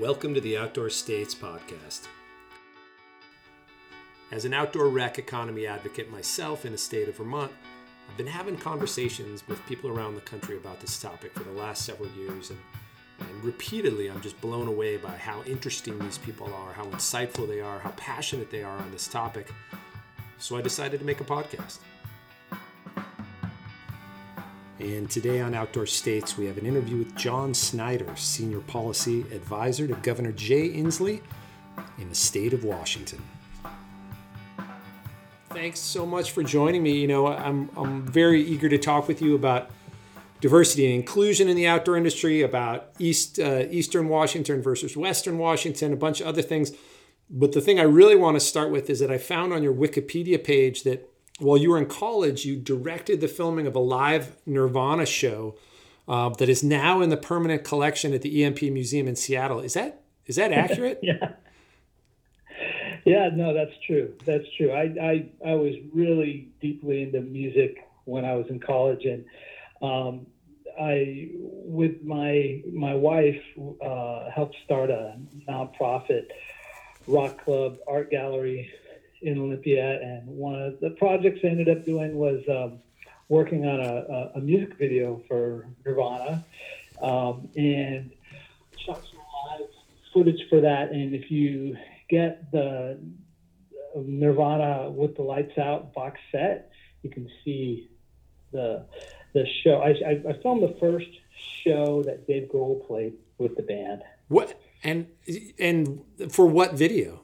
Welcome to the Outdoor States podcast. As an outdoor rec economy advocate myself in the state of Vermont, I've been having conversations with people around the country about this topic for the last several years, and, and repeatedly I'm just blown away by how interesting these people are, how insightful they are, how passionate they are on this topic. So I decided to make a podcast. And today on Outdoor States, we have an interview with John Snyder, Senior Policy Advisor to Governor Jay Inslee in the state of Washington. Thanks so much for joining me. You know, I'm, I'm very eager to talk with you about diversity and inclusion in the outdoor industry, about East uh, Eastern Washington versus Western Washington, a bunch of other things. But the thing I really want to start with is that I found on your Wikipedia page that while you were in college, you directed the filming of a live Nirvana show uh, that is now in the permanent collection at the EMP Museum in Seattle. Is that is that accurate? yeah. Yeah, no, that's true. That's true. I, I, I was really deeply into music when I was in college, and um, I, with my my wife, uh, helped start a nonprofit rock club art gallery in Olympia, and one of the projects I ended up doing was um, working on a, a, music video for Nirvana, um, and shot some live footage for that. And if you get the Nirvana with the lights out box set, you can see the the show. I, I, I filmed the first show that Dave Grohl played with the band. What and and for what video?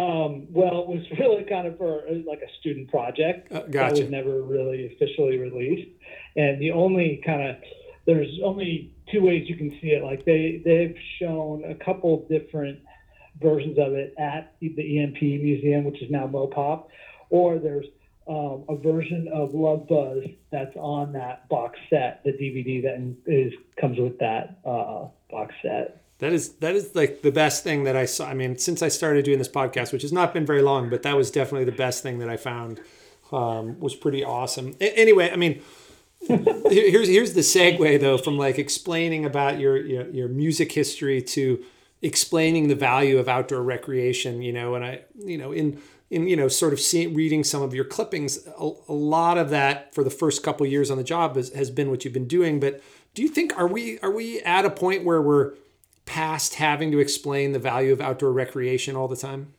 Um, well, it was really kind of for uh, like a student project uh, gotcha. that was never really officially released. And the only kind of there's only two ways you can see it. Like they they've shown a couple different versions of it at the EMP Museum, which is now Mopop, or there's um, a version of Love Buzz that's on that box set, the DVD that is comes with that uh, box set. That is that is like the best thing that I saw. I mean, since I started doing this podcast, which has not been very long, but that was definitely the best thing that I found. Um, was pretty awesome. A- anyway, I mean, here's here's the segue though from like explaining about your, your your music history to explaining the value of outdoor recreation. You know, and I you know in in you know sort of seeing reading some of your clippings, a, a lot of that for the first couple years on the job has, has been what you've been doing. But do you think are we are we at a point where we're past having to explain the value of outdoor recreation all the time?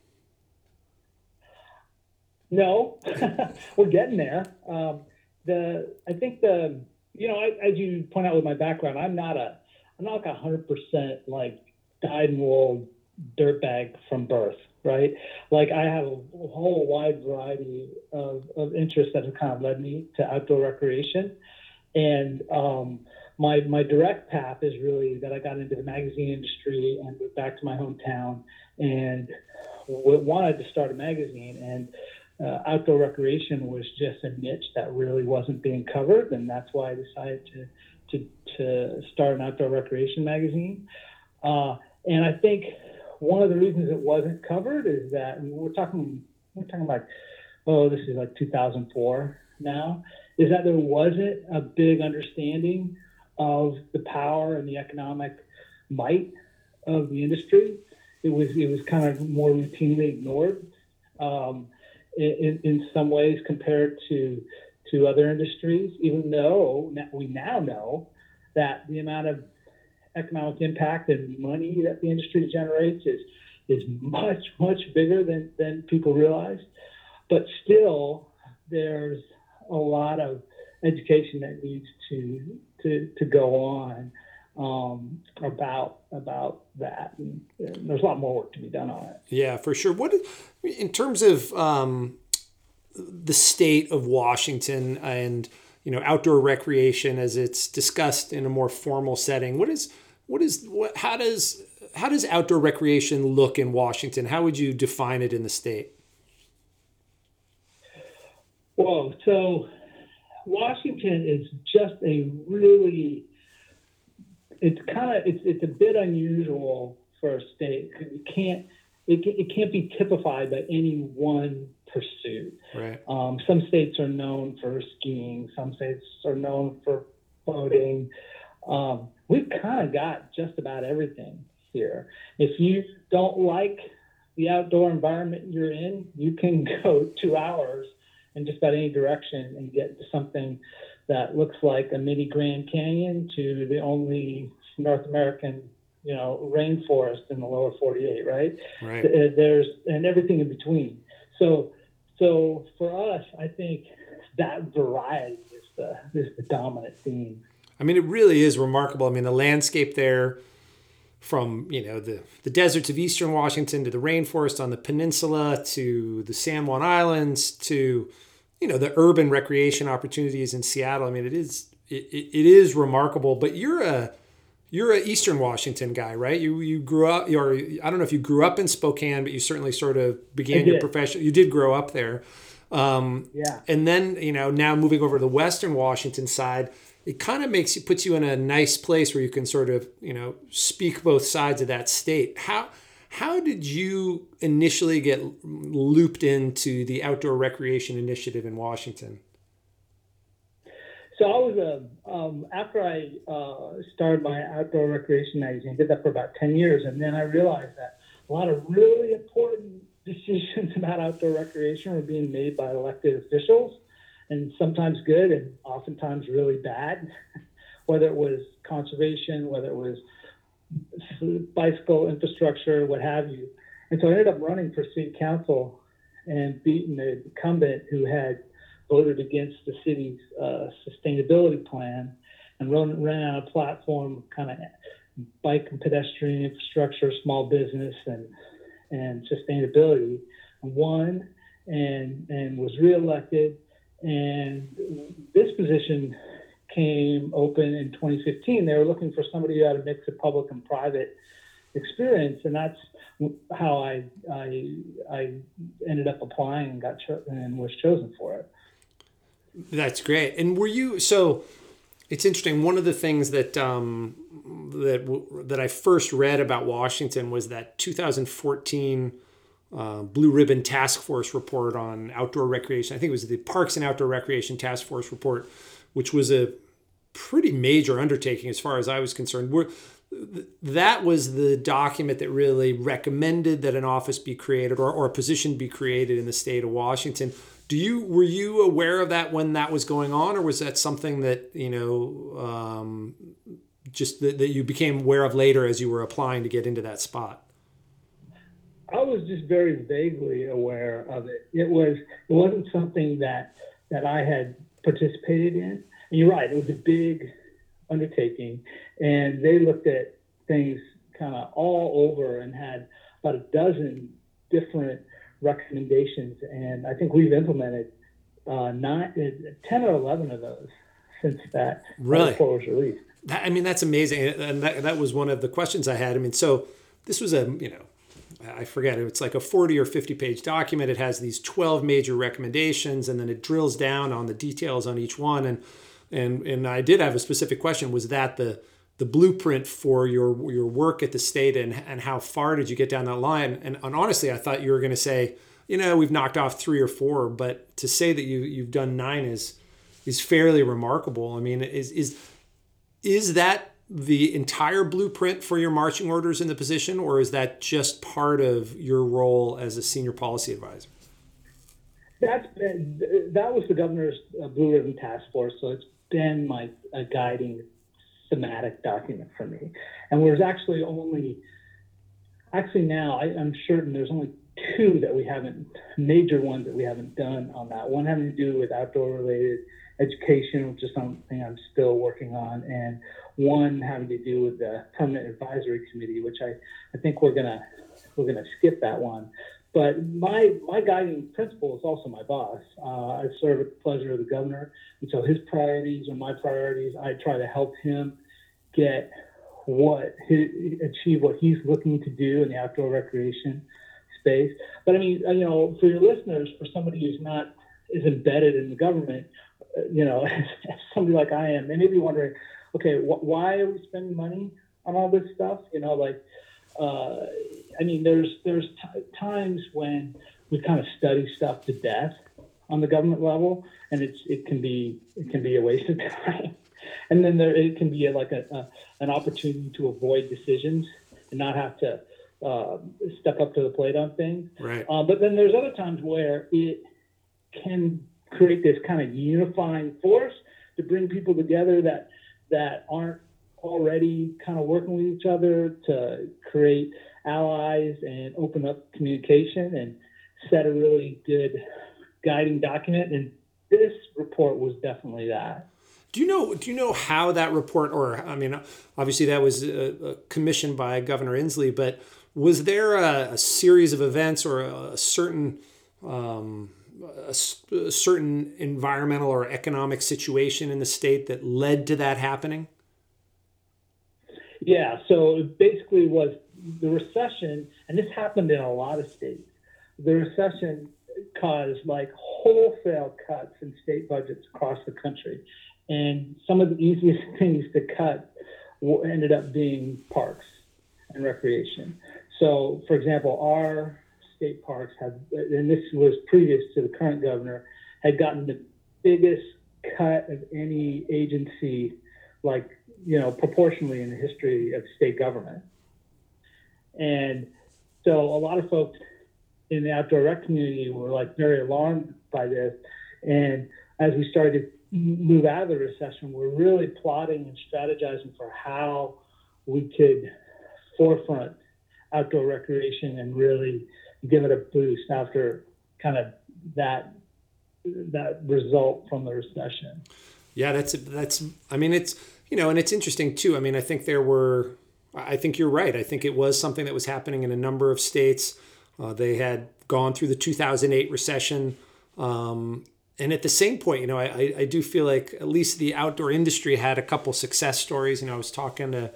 No, we're getting there. Um, the I think the you know as you point out with my background, I'm not a I'm not like a hundred percent like dyed and wool dirtbag from birth, right? Like I have a whole wide variety of, of interests that have kind of led me to outdoor recreation, and um, my my direct path is really that I got into the magazine industry and moved back to my hometown and wanted to start a magazine. And uh, outdoor recreation was just a niche that really wasn't being covered. And that's why I decided to to, to start an outdoor recreation magazine. Uh, and I think one of the reasons it wasn't covered is that we're talking we're talking like oh this is like 2004 now is that there wasn't a big understanding of the power and the economic might of the industry. It was it was kind of more routinely ignored um, in, in some ways compared to to other industries. Even though we now know that the amount of economic impact and money that the industry generates is is much much bigger than than people realize. But still, there's a lot of education that needs to to, to go on um, about about that. And, and, there's a lot more work to be done on it. Yeah, for sure. What in terms of um, the state of Washington and you know outdoor recreation as it's discussed in a more formal setting? What is what is what? How does how does outdoor recreation look in Washington? How would you define it in the state? Well, so Washington is just a really it's kind of it's it's a bit unusual for a state you can't it, it can't be typified by any one pursuit. Right. Um, some states are known for skiing. Some states are known for boating. um, we've kind of got just about everything here. If you don't like the outdoor environment you're in, you can go two hours in just about any direction and get to something that looks like a mini Grand Canyon to the only North American, you know, rainforest in the lower 48, right? Right. Uh, There's and everything in between. So, so for us, I think that variety is the is the dominant theme. I mean, it really is remarkable. I mean, the landscape there, from you know the the deserts of eastern Washington to the rainforest on the peninsula to the San Juan Islands to you know the urban recreation opportunities in Seattle. I mean, it is it, it is remarkable. But you're a you're a Eastern Washington guy, right? You you grew up, or I don't know if you grew up in Spokane, but you certainly sort of began your profession. You did grow up there, um, Yeah. and then you know now moving over to the Western Washington side, it kind of makes you puts you in a nice place where you can sort of you know speak both sides of that state. How how did you initially get looped into the outdoor recreation initiative in Washington? So I was a um, after I uh, started my outdoor recreation magazine, did that for about ten years, and then I realized that a lot of really important decisions about outdoor recreation were being made by elected officials, and sometimes good, and oftentimes really bad. whether it was conservation, whether it was bicycle infrastructure, what have you. And so I ended up running for city council and beating the incumbent who had voted against the city's uh, sustainability plan and run, ran on a platform kind of bike and pedestrian infrastructure, small business, and and sustainability. Won and and was reelected. And this position came open in 2015. They were looking for somebody who had a mix of public and private experience, and that's how I I, I ended up applying and got cho- and was chosen for it. That's great. And were you so? It's interesting. One of the things that um, that that I first read about Washington was that 2014 uh, Blue Ribbon Task Force report on outdoor recreation. I think it was the Parks and Outdoor Recreation Task Force report, which was a pretty major undertaking as far as I was concerned. We're, that was the document that really recommended that an office be created or, or a position be created in the state of Washington. Do you were you aware of that when that was going on, or was that something that you know um, just that, that you became aware of later as you were applying to get into that spot? I was just very vaguely aware of it. It was it wasn't something that that I had participated in. And you're right; it was a big undertaking, and they looked at things kind of all over and had about a dozen different recommendations, and I think we've implemented uh, nine, 10 or 11 of those since that Really? report was released. That, I mean, that's amazing, and that, that was one of the questions I had. I mean, so this was a you know, I forget it's like a forty or fifty page document. It has these twelve major recommendations, and then it drills down on the details on each one. And and and I did have a specific question: Was that the the blueprint for your your work at the state, and and how far did you get down that line? And, and honestly, I thought you were going to say, you know, we've knocked off three or four, but to say that you you've done nine is is fairly remarkable. I mean, is is is that the entire blueprint for your marching orders in the position, or is that just part of your role as a senior policy advisor? That's been, that was the governor's uh, blue ribbon task force, so it's been my guiding thematic document for me. And there's actually only, actually now I, I'm certain there's only two that we haven't, major ones that we haven't done on that. One having to do with outdoor related education, which is something I'm still working on, and one having to do with the permanent advisory committee, which I, I think we're gonna we're gonna skip that one. But my my guiding principle is also my boss. Uh, I serve at the pleasure of the governor, and so his priorities are my priorities. I try to help him get what he, achieve what he's looking to do in the outdoor recreation space. But I mean, you know, for your listeners, for somebody who's not is embedded in the government, you know, somebody like I am, they may be wondering, okay, wh- why are we spending money on all this stuff? You know, like, uh, I mean, there's there's t- times when we kind of study stuff to death on the government level, and it's it can be it can be a waste of time. and then there it can be a, like a, a, an opportunity to avoid decisions and not have to uh, step up to the plate on things. Right. Uh, but then there's other times where it can create this kind of unifying force to bring people together that that aren't already kind of working with each other to create allies and open up communication and set a really good guiding document. And this report was definitely that. Do you know? Do you know how that report, or I mean, obviously that was uh, commissioned by Governor Inslee, but was there a, a series of events or a, a certain um, a, a, certain environmental or economic situation in the state that led to that happening? Yeah, so it basically was the recession, and this happened in a lot of states. The recession caused like wholesale cuts in state budgets across the country. And some of the easiest things to cut ended up being parks and recreation. So, for example, our state parks have, and this was previous to the current governor, had gotten the biggest cut of any agency, like, you know, proportionally in the history of state government. And so a lot of folks in the outdoor rec community were like very alarmed by this. And as we started to move out of the recession, we're really plotting and strategizing for how we could forefront outdoor recreation and really give it a boost after kind of that that result from the recession. Yeah, that's that's. I mean, it's you know, and it's interesting too. I mean, I think there were. I think you're right. I think it was something that was happening in a number of states. Uh, they had gone through the 2008 recession. Um, and at the same point, you know, I, I do feel like at least the outdoor industry had a couple success stories. You know, I was talking to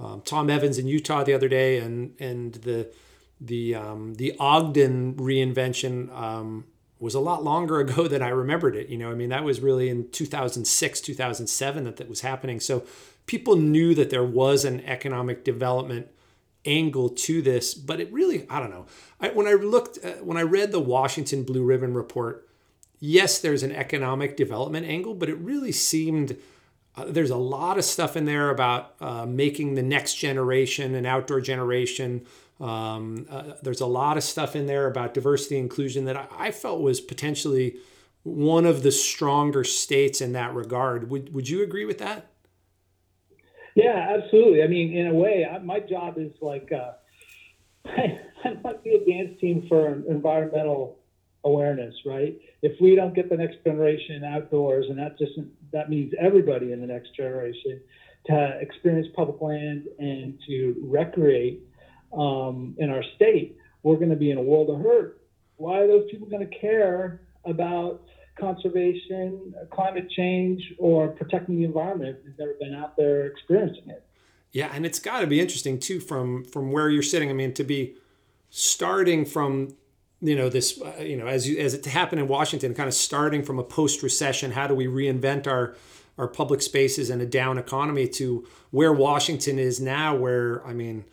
um, Tom Evans in Utah the other day, and and the the um, the Ogden reinvention um, was a lot longer ago than I remembered it. You know, I mean, that was really in 2006, 2007 that that was happening. So people knew that there was an economic development angle to this, but it really, I don't know. I, when I looked, uh, when I read the Washington Blue Ribbon report, yes, there's an economic development angle, but it really seemed uh, there's a lot of stuff in there about uh, making the next generation an outdoor generation. Um, uh, there's a lot of stuff in there about diversity inclusion that I, I, felt was potentially one of the stronger states in that regard. Would Would you agree with that? Yeah, absolutely. I mean, in a way, I, my job is like uh, I'm like the advanced team for environmental awareness, right? If we don't get the next generation outdoors, and that just that means everybody in the next generation to experience public land and to recreate um, in our state, we're going to be in a world of hurt. Why are those people going to care about conservation, climate change, or protecting the environment if they've never been out there experiencing it? Yeah, and it's got to be interesting too from from where you're sitting. I mean, to be starting from you know this uh, you know as you, as it happened in Washington, kind of starting from a post recession. How do we reinvent our our public spaces in a down economy to where Washington is now? Where I mean.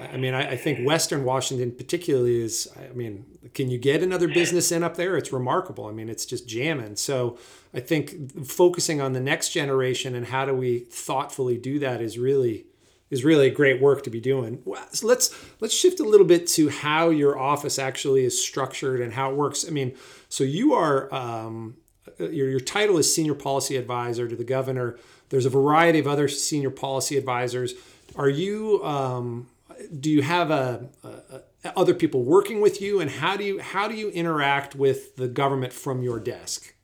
I mean, I, I, think Western Washington, particularly, is. I mean, can you get another business in up there? It's remarkable. I mean, it's just jamming. So, I think focusing on the next generation and how do we thoughtfully do that is really is really great work to be doing. So let's let's shift a little bit to how your office actually is structured and how it works. I mean, so you are um, your your title is senior policy advisor to the governor. There's a variety of other senior policy advisors. Are you um, do you have a, a, a, other people working with you, and how do you how do you interact with the government from your desk?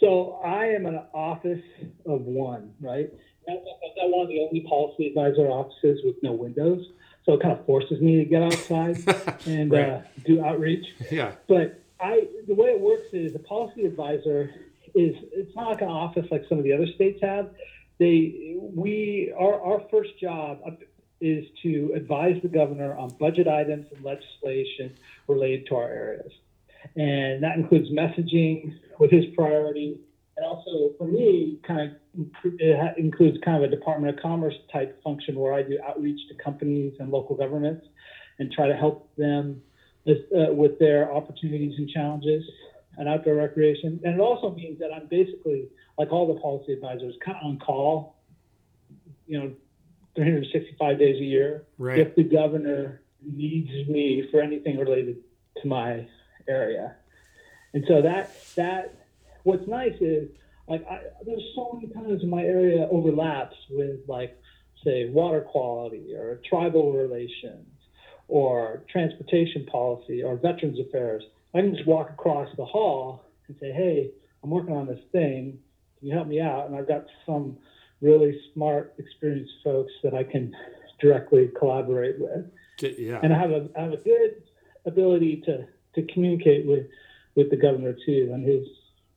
So I am an office of one, right? I'm one of the only policy advisor offices with no windows. So it kind of forces me to get outside and right. uh, do outreach. Yeah. But I, the way it works is a policy advisor is it's not like an office like some of the other states have. They, we, our, our first job is to advise the governor on budget items and legislation related to our areas. And that includes messaging with his priorities, and also for me, kind of it includes kind of a Department of Commerce type function where I do outreach to companies and local governments and try to help them uh, with their opportunities and challenges and outdoor recreation. And it also means that I'm basically, like all the policy advisors, kind of on call, you know, 365 days a year. Right. If the governor needs me for anything related to my area. And so that, that, what's nice is like, I, there's so many times in my area overlaps with like, say, water quality or tribal relations or transportation policy or veterans affairs. I can just walk across the hall and say, hey, I'm working on this thing. Can you help me out? And I've got some really smart, experienced folks that I can directly collaborate with. Yeah. And I have a, I have a good ability to, to communicate with, with the governor too on his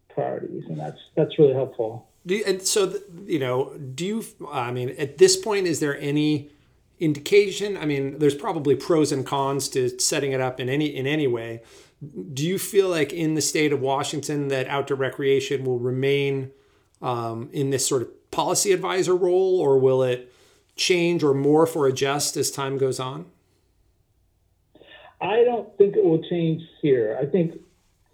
priorities. And that's, that's really helpful. Do you, and so, you know, do you, I mean, at this point, is there any indication? I mean, there's probably pros and cons to setting it up in any, in any way. Do you feel like in the state of Washington that outdoor recreation will remain um, in this sort of policy advisor role, or will it change or morph or adjust as time goes on? I don't think it will change here. I think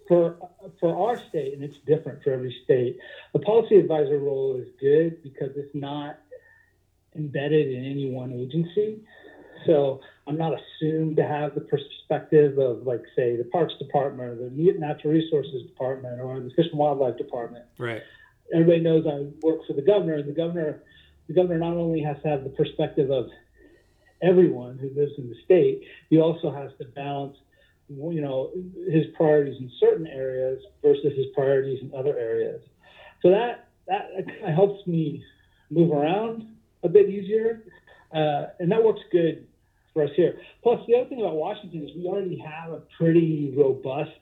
for for our state, and it's different for every state, the policy advisor role is good because it's not embedded in any one agency. So I'm not assumed to have the perspective of, like, say, the Parks Department or the Natural Resources Department or the Fish and Wildlife Department. Right. Everybody knows I work for the governor, and the governor, the governor not only has to have the perspective of everyone who lives in the state, he also has to balance, you know, his priorities in certain areas versus his priorities in other areas. So that that helps me move around a bit easier, uh, and that works good for us here. Plus, the other thing about Washington is we already have a pretty robust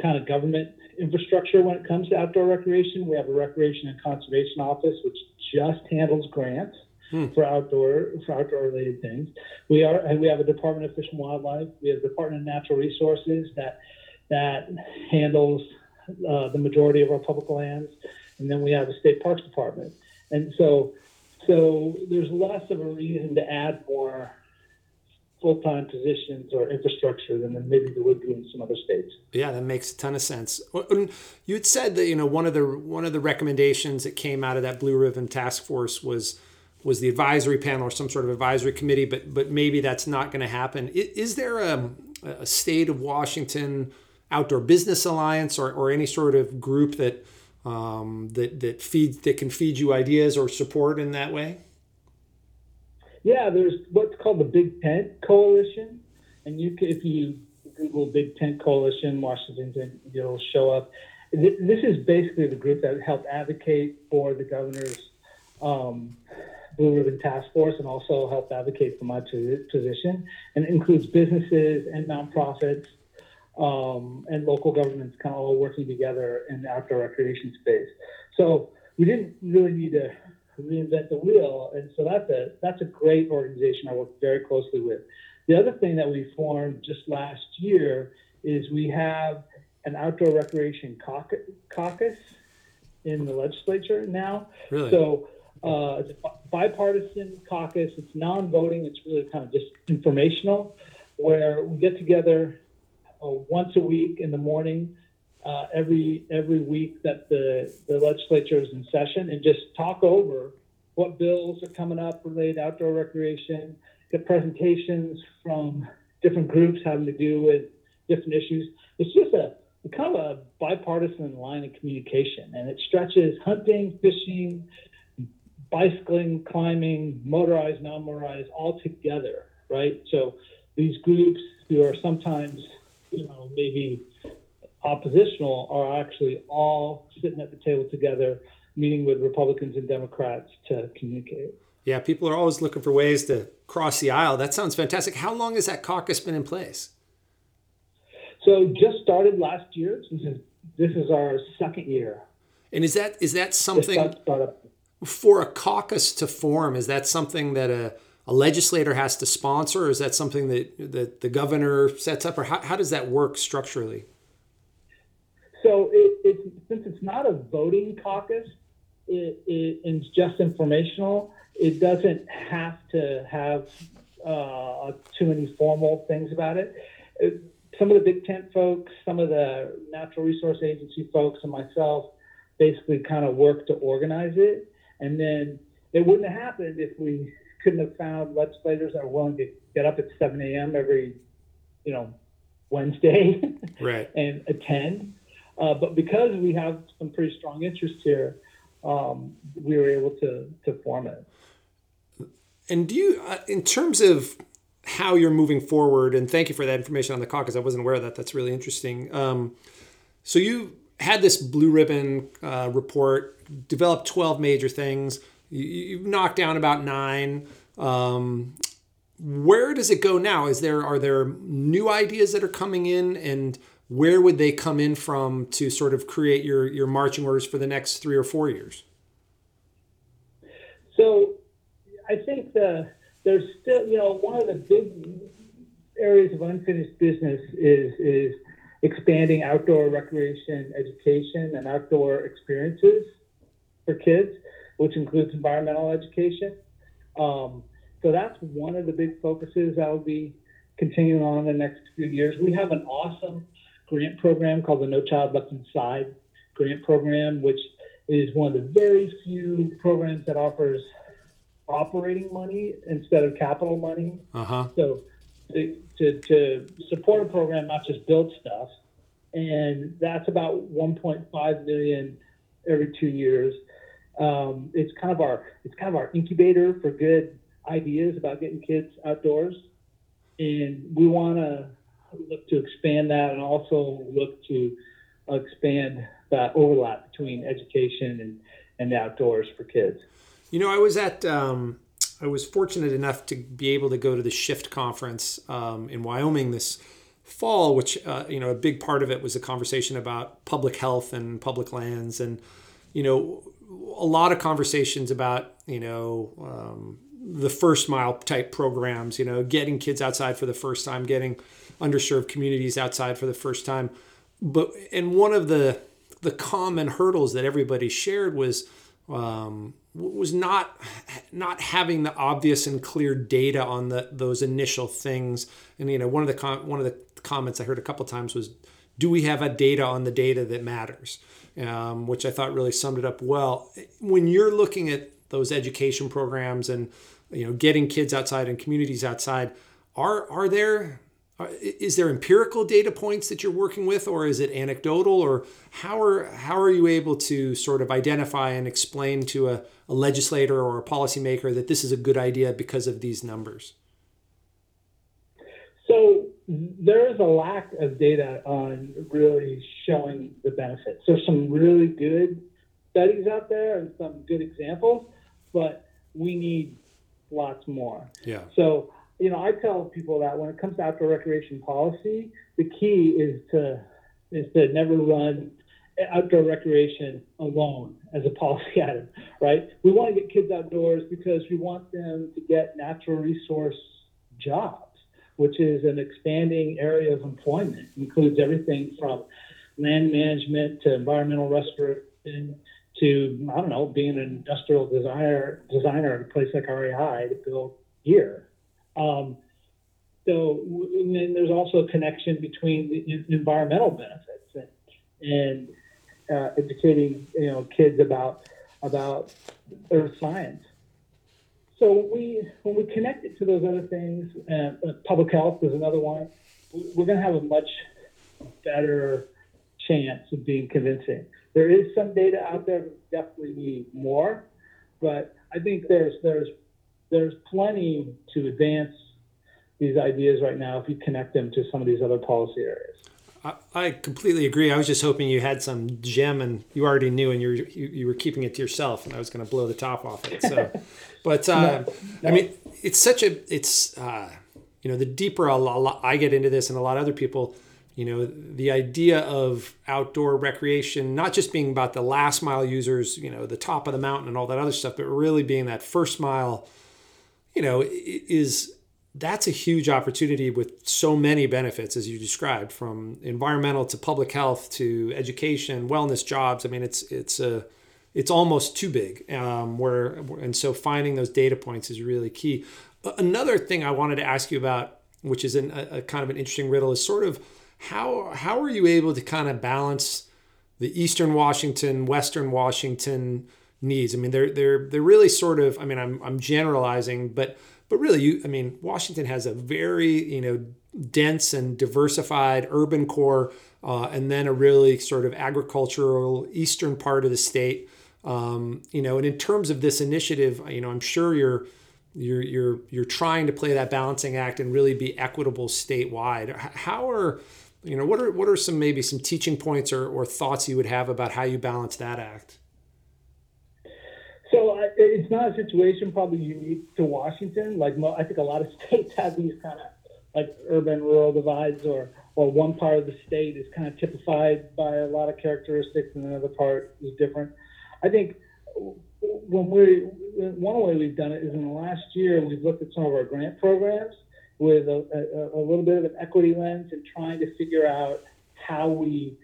kind of government infrastructure when it comes to outdoor recreation. We have a recreation and conservation office which just handles grants hmm. for outdoor for outdoor related things. We are and we have a Department of Fish and Wildlife. We have a Department of Natural Resources that that handles uh, the majority of our public lands, and then we have a state parks department. And so so there's less of a reason to add more full-time positions or infrastructure than maybe there would be in some other states. Yeah, that makes a ton of sense. You had said that you know one of the one of the recommendations that came out of that Blue Ribbon Task Force was was the advisory panel or some sort of advisory committee, but but maybe that's not going to happen. Is, there a, a state of Washington outdoor business alliance or, or any sort of group that um, that that feeds that can feed you ideas or support in that way? Yeah, there's what's called the Big Tent Coalition, and you can, if you Google Big Tent Coalition Washington, it'll show up. This is basically the group that helped advocate for the governor's um, Blue Ribbon Task Force and also helped advocate for my position, and it includes businesses and nonprofits um, and local governments kind of all working together in the outdoor recreation space. So we didn't really need to reinvent the wheel, and so that's a that's a great organization I work very closely with. The other thing that we formed just last year is we have an outdoor recreation caucus in the legislature now. Really? So uh, it's a bipartisan caucus. It's non-voting. It's really kind of just informational, where we get together uh, once a week in the morning, uh, every every week that the the legislature is in session, and just talk over what bills are coming up related to outdoor recreation. Get presentations from different groups having to do with different issues. It's just a kind of a bipartisan line of communication, and it stretches hunting, fishing, bicycling, climbing, motorized, non-motorized, all together, right? So these groups who are sometimes you know, maybe oppositional are actually all sitting at the table together, meeting with Republicans and Democrats to communicate. Yeah, people are always looking for ways to cross the aisle. That sounds fantastic. How long has that caucus been in place? So just started last year. This is this is our second year. And is that is that something for a caucus to form? Is that something that a a legislator has to sponsor, or is that something that, that the governor sets up, or how, how does that work structurally? So it, it's since it's not a voting caucus, it, it, it's just informational. It doesn't have to have uh, too many formal things about it. it. some of the big tent folks, some of the natural resource agency folks, and myself basically kind of worked to organize it. And then it wouldn't have happened if we couldn't have found legislators that are willing to get up at 7 a.m. every, you know, Wednesday right. and attend. Uh, but because we have some pretty strong interest here, um, we were able to to form it. And do you, uh, in terms of how you're moving forward, and thank you for that information on the caucus. I wasn't aware of that. That's really interesting. Um, so you had this blue ribbon uh, report, developed 12 major things. You, you've knocked down about nine. Um, where does it go now? Is there are there new ideas that are coming in, and where would they come in from to sort of create your your marching orders for the next three or four years? So, I think the there's still you know one of the big areas of unfinished business is is expanding outdoor recreation education and outdoor experiences for kids, which includes environmental education. Um, so that's one of the big focuses I'll be continuing on in the next few years. We have an awesome grant program called the No Child Left Inside grant program, which is one of the very few programs that offers operating money instead of capital money. Uh-huh. So to, to, to support a program, not just build stuff, and that's about 1.5 million every two years. Um, it's kind of our it's kind of our incubator for good ideas about getting kids outdoors, and we want to look to expand that and also look to expand that overlap between education and, and outdoors for kids. You know, I was at, um, I was fortunate enough to be able to go to the Shift conference um, in Wyoming this fall, which, uh, you know, a big part of it was a conversation about public health and public lands and, you know, a lot of conversations about, you know, um, the first mile type programs, you know, getting kids outside for the first time, getting underserved communities outside for the first time. But, and one of the, the common hurdles that everybody shared was, um, was not not having the obvious and clear data on the those initial things. And you know, one of the com- one of the comments I heard a couple times was, "Do we have a data on the data that matters?" Um, which I thought really summed it up well. When you're looking at those education programs and you know getting kids outside and communities outside, are are there Uh, is there empirical data points that you're working with or is it anecdotal or how are how are you able to sort of identify and explain to a, a legislator or a policymaker that this is a good idea because of these numbers? So there is a lack of data on really showing the benefits. There's some really good studies out there and some good examples but we need lots more. Yeah. So you know, I tell people that when it comes to outdoor recreation policy, the key is to is to never run outdoor recreation alone as a policy item, right? We want to get kids outdoors because we want them to get natural resource jobs, which is an expanding area of employment. It includes everything from land management to environmental restoration to I don't know, being an industrial designer designer at a place like REI to build gear um, so, and then there's also a connection between the environmental benefits and, and uh, educating you know kids about about earth science. So we when we connect it to those other things, uh, public health is another one. We're going to have a much better chance of being convincing. There is some data out there, definitely need more, but I think there's there's there's plenty to advance these ideas right now if you connect them to some of these other policy areas. I, I completely agree. I was just hoping you had some gem and you already knew and you were, you, you were keeping it to yourself and I was going to blow the top off it. So, but uh, no, no. I mean, it's such a, it's, uh, you know, the deeper I get into this and a lot of other people, you know, the idea of outdoor recreation, not just being about the last mile users, you know, the top of the mountain and all that other stuff, but really being that first mile, you know, is that's a huge opportunity with so many benefits as you described from environmental to public health to education wellness jobs. I mean it's it's a it's almost too big um, where and so finding those data points is really key. Another thing i wanted to ask you about which is a, a kind of an interesting riddle is sort of how how are you able to kind of balance the Eastern Washington, Western Washington needs? I mean, they're they're they're really sort of. I mean, I'm I'm generalizing, but but really, you. I mean, Washington has a very you know dense and diversified urban core, uh, and then a really sort of agricultural eastern part of the state. Um, you know, and in terms of this initiative, you know, I'm sure you're you're you're you're trying to play that balancing act and really be equitable statewide. How are you know what are what are some maybe some teaching points or, or thoughts you would have about how you balance that act? So uh, it's not a situation probably unique to Washington. Like I think a lot of states have these kind of like urban rural divides, or or one part of the state is kind of typified by a lot of characteristics, and another part is different. I think when we one way we've done it is in the last year we've looked at some of our grant programs with a, a, a little bit of an equity lens and trying to figure out how we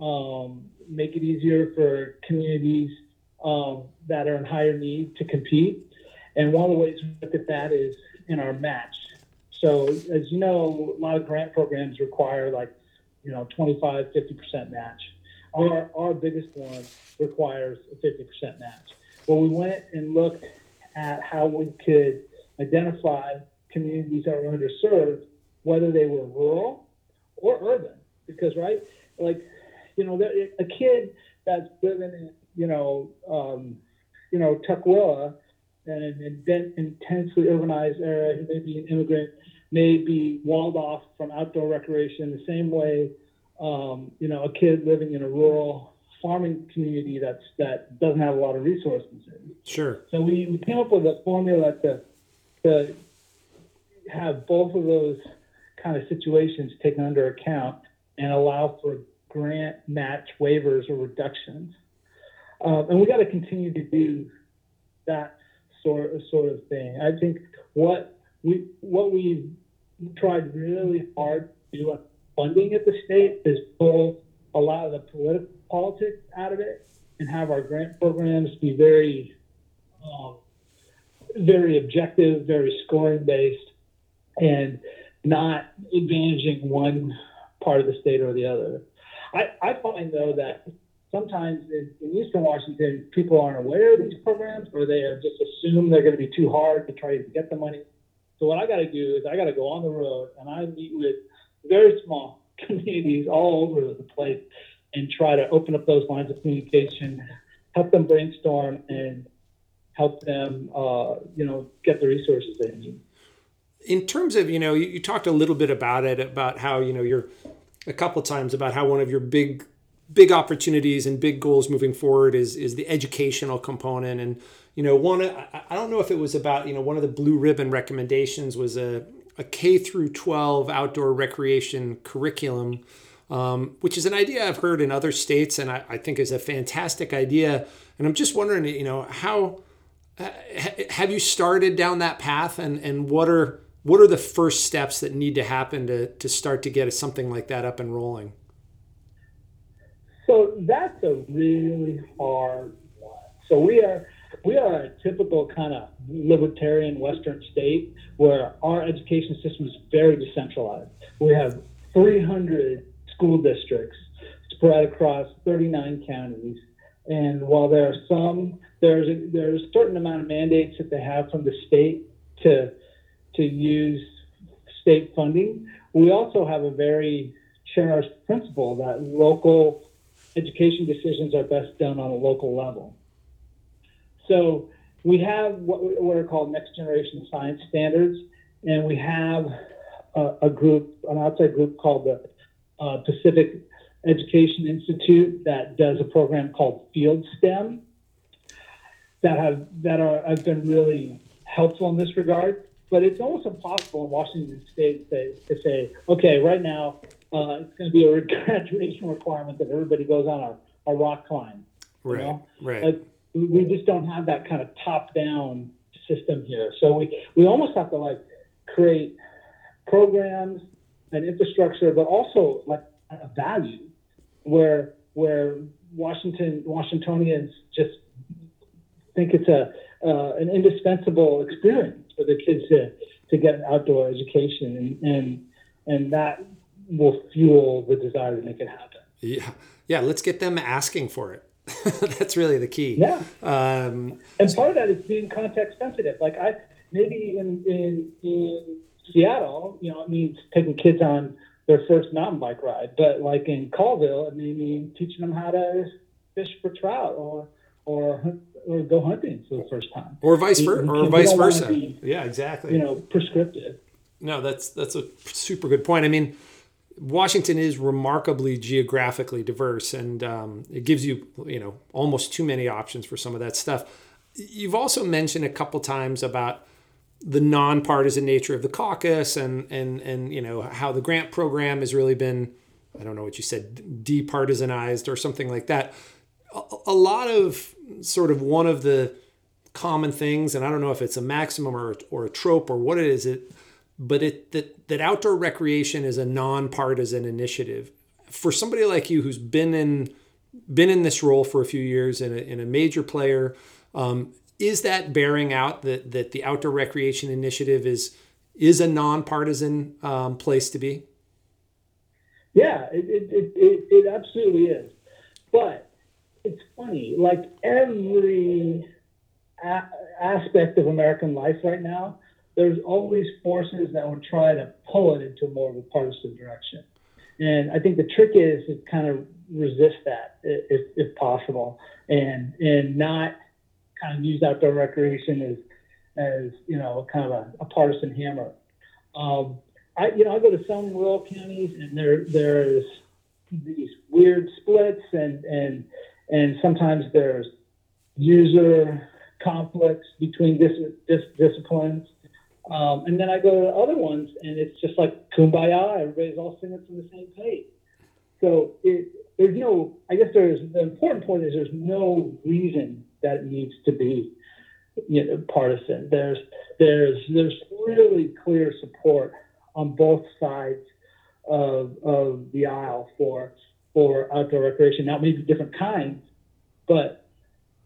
um, make it easier for communities um, that are in higher need to compete. And one of the ways we look at that is in our match. So as you know, a lot of grant programs require like, you know, 25, 50% match. Our, our biggest one requires a 50% match. Well, we went and looked at how we could identify communities that were underserved, whether they were rural or urban. Because, right, like, you know, a kid that's living in, you know, um, you know, Tukwila and an intensely urbanized area, who may be an immigrant, may be walled off from outdoor recreation the same way, um, you know, a kid living in a rural farming community that's that doesn't have a lot of resources. Sure. So we, we came up with a formula to to have both of those kind of situations taken under account and allow for grant match waivers or reductions. Um, and we got to continue to do that sort of, sort of thing. I think what we what we tried really hard to do funding at the state is pull a lot of the political politics out of it and have our grant programs be very, um, very objective, very scoring based, and not advantaging one part of the state or the other. I, I find though that sometimes in, Eastern Washington, people aren't aware of these programs or they just assume they're going to be too hard to try to get the money. So what I got to do is I got to go on the road and I meet with very small communities all over the place and try to open up those lines of communication, help them brainstorm, and help them, uh, you know, get the resources they need. In terms of, you know, you, you talked a little bit about it, about how, you know, you're a couple times about how one of your big big opportunities and big goals moving forward is is the educational component and you know one I, don't know if it was about you know one of the blue ribbon recommendations was a a K through 12 outdoor recreation curriculum um, which is an idea I've heard in other states, and I, I, think is a fantastic idea. And I'm just wondering, you know, how have you started down that path, and and what are what are the first steps that need to happen to to start to get something like that up and rolling? So that's a really hard one. So we are we are a typical kind of libertarian Western state where our education system is very decentralized. We have 300 school districts spread across 39 counties. And while there are some, there's a, there's a certain amount of mandates that they have from the state to to use state funding. We also have a very cherished principle that local education decisions are best done on a local level. So we have what, what are called next generation science standards, and we have a, a group, an outside group called the uh, Pacific Education Institute that does a program called Field STEM that have that are have been really helpful in this regard. But it's almost impossible in Washington State to, to say, okay, right now uh, it's going to be a graduation requirement that everybody goes on a, a rock climb. Right. Know? Right. Like, we just don't have that kind of top down system here. So we, we almost have to like create programs and infrastructure, but also like a value where where Washington Washingtonians just think it's a uh, an indispensable experience for the kids to to get an outdoor education and and and that will fuel the desire to make it happen. Yeah, yeah. Let's get them asking for it. That's really the key. Yeah. Um, and part of that is being context sensitive. Like I maybe in in, in Seattle, you know, it means taking kids on their first mountain bike ride, but like in Colville, it may mean teaching them how to fish for trout or or or go hunting for the first time, or vice versa, or vice versa. Be, yeah, exactly. You know, prescriptive. No, that's that's a super good point. I mean, Washington is remarkably geographically diverse, and um, it gives you you know almost too many options for some of that stuff. You've also mentioned a couple times about the nonpartisan nature of the caucus, and and and you know how the grant program has really been I don't know what you said departisanized or something like that. A, a lot of sort of one of the common things, and I don't know if it's a maximum or or a trope or what it is. It but it that that outdoor recreation is a nonpartisan initiative. For somebody like you who's been in been in this role for a few years and a, a major player, um, is that bearing out that that the outdoor recreation initiative is is a nonpartisan um, place to be? Yeah, it, it, it, it absolutely is. But it's funny, like every a- aspect of American life right now, there's always forces that will try to pull it into more of a partisan direction. And I think the trick is to kind of resist that if, if possible and and not kind of use outdoor recreation as as you know kind of a, a partisan hammer. Um, I you know I go to some rural counties and there there's these weird splits and and and sometimes there's user conflicts between dis- dis- disciplines um, and then I go to the other ones, and it's just like kumbaya. Everybody's all singing from the same page. So it, there's no. I guess there's the important point is there's no reason that it needs to be you know, partisan. There's there's there's really clear support on both sides of of the aisle for for outdoor recreation. Now, maybe different kinds, but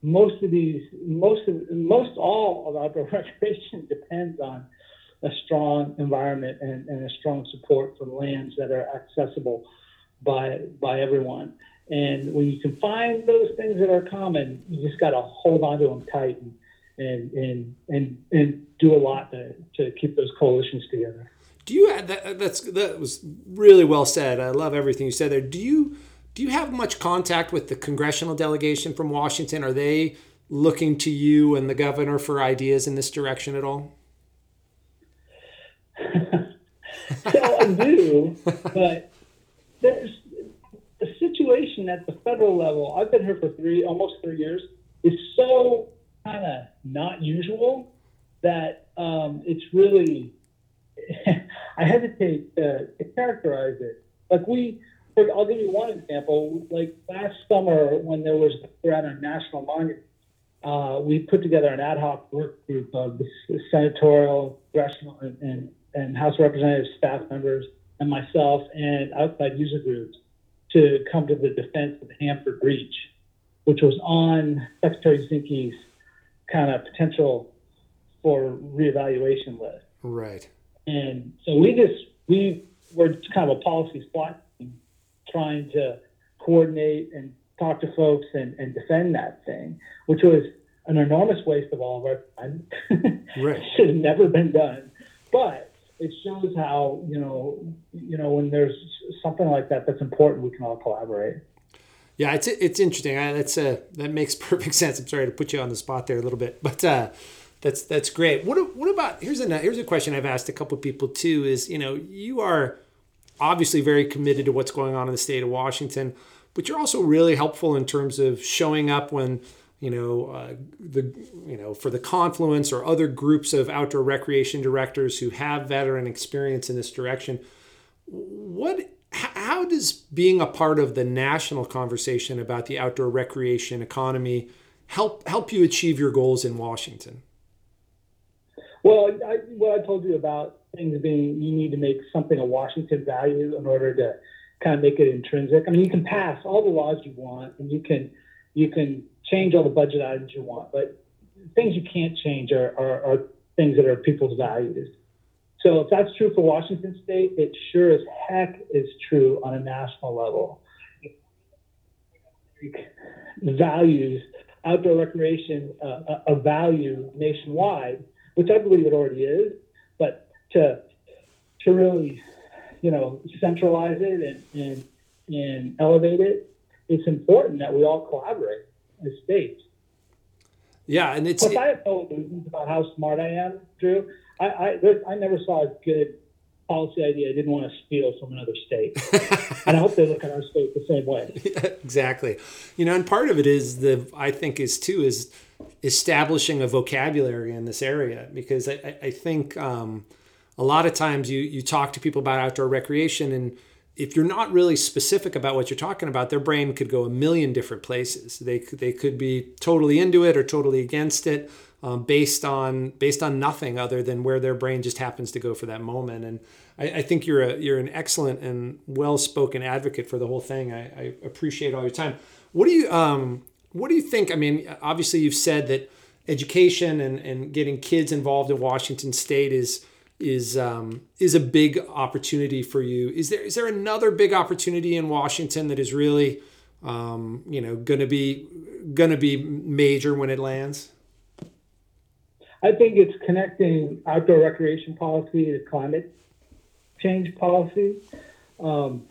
most of these, most of, most all of outdoor recreation depends on a strong environment and, and a strong support for lands that are accessible by by everyone. And when you can find those things that are common, you just got to hold on to them tight and and and and, and do a lot to, to keep those coalitions together. Do you that that's that was really well said. I love everything you said there. Do you do you have much contact with the congressional delegation from Washington? Are they looking to you and the governor for ideas in this direction at all? so I do, but there's the situation at the federal level. I've been here for three, almost three years. Is so kind of not usual that um, it's really. I hesitate to, to characterize it. Like we I'll give you one example. Like last summer, when there was we're at a national monument, uh, we put together an ad hoc work group of the senatorial, congressional, and, and, House of Representatives staff members, and myself, and outside user groups to come to the defense of the Hanford Reach, which was on Secretary Zinke's kind of potential for reevaluation list. Right. And so we just we were kind of a policy SWAT trying to coordinate and talk to folks and, and defend that thing, which was an enormous waste of all of our time. right. Should have never been done. But it shows how, you know, you know, when there's something like that that's important, we can all collaborate. Yeah, it's it's interesting. I, that's uh, that makes perfect sense. I'm sorry to put you on the spot there a little bit, but uh, that's that's great. What what about here's a here's a question I've asked a couple people too. Is you know you are obviously very committed to what's going on in the state of Washington, but you're also really helpful in terms of showing up when you know uh, the you know for the confluence or other groups of outdoor recreation directors who have veteran experience in this direction. What how does being a part of the national conversation about the outdoor recreation economy help help you achieve your goals in Washington well I, what I told you about things being you need to make something a Washington value in order to kind of make it intrinsic. I mean, you can pass all the laws you want, and you can you can change all the budget items you want, but things you can't change are, are, are things that are people's values. So if that's true for Washington State, it sure as heck is true on a national level. Values outdoor recreation uh, a value nationwide, which I believe it already is, but to to really, you know, centralize it and and, and elevate it, it's important that we all collaborate as states. Yeah, and it's. Plus, I have no illusions about how smart I am, Drew. I I, I never saw a good policy idea I didn't want to steal from another state. and I hope they look at our state the same way. exactly. You know, and part of it is the I think is too is establishing a vocabulary in this area because I, I think um, a lot of times you you talk to people about outdoor recreation and if you're not really specific about what you're talking about, their brain could go a million different places. They they could be totally into it or totally against it um, based on based on nothing other than where their brain just happens to go for that moment. And I, I think you're a you're an excellent and well spoken advocate for the whole thing. I, I, appreciate all your time. What do you um, what do you think? I mean, obviously you've said that education and, and getting kids involved in Washington State is is um, is a big opportunity for you. Is there is there another big opportunity in Washington that is really um, you know going to be going to be major when it lands? I think it's connecting outdoor recreation policy to climate change policy. Um,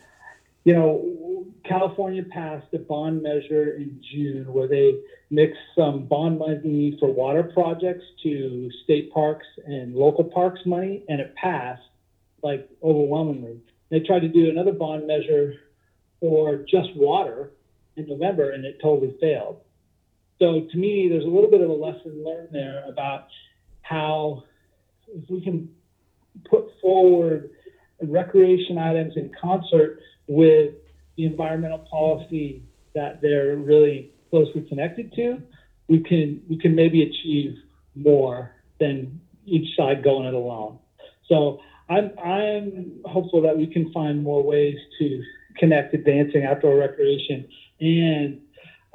you know, California passed a bond measure in June where they mixed some bond money for water projects to state parks and local parks money, and it passed like overwhelmingly. They tried to do another bond measure for just water in November, and it totally failed. So to me, there's a little bit of a lesson learned there about how if we can put forward recreation items in concert with the environmental policy that they're really closely connected to, we can we can maybe achieve more than each side going it alone. So I'm I'm hopeful that we can find more ways to connect advancing outdoor recreation and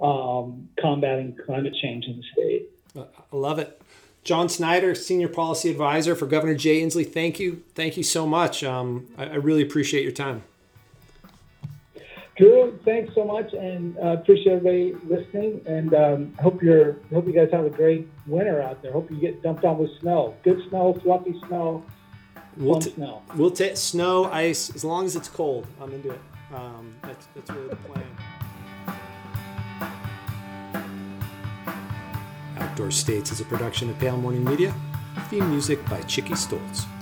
um, combating climate change in the state. I love it. John Snyder, Senior Policy Advisor for Governor Jay Inslee, thank you. Thank you so much. Um, I, I, really appreciate your time. Drew, thanks so much, and uh, appreciate everybody listening. And um, hope you're hope you guys have a great winter out there. Hope you get dumped on with snow, good snow, fluffy snow, we'll t- snow. We'll take snow, ice, as long as it's cold. I'm into it. Um, that's that's really the plan. Outdoor States is a production of Pale Morning Media. Theme music by Chicky Stoltz.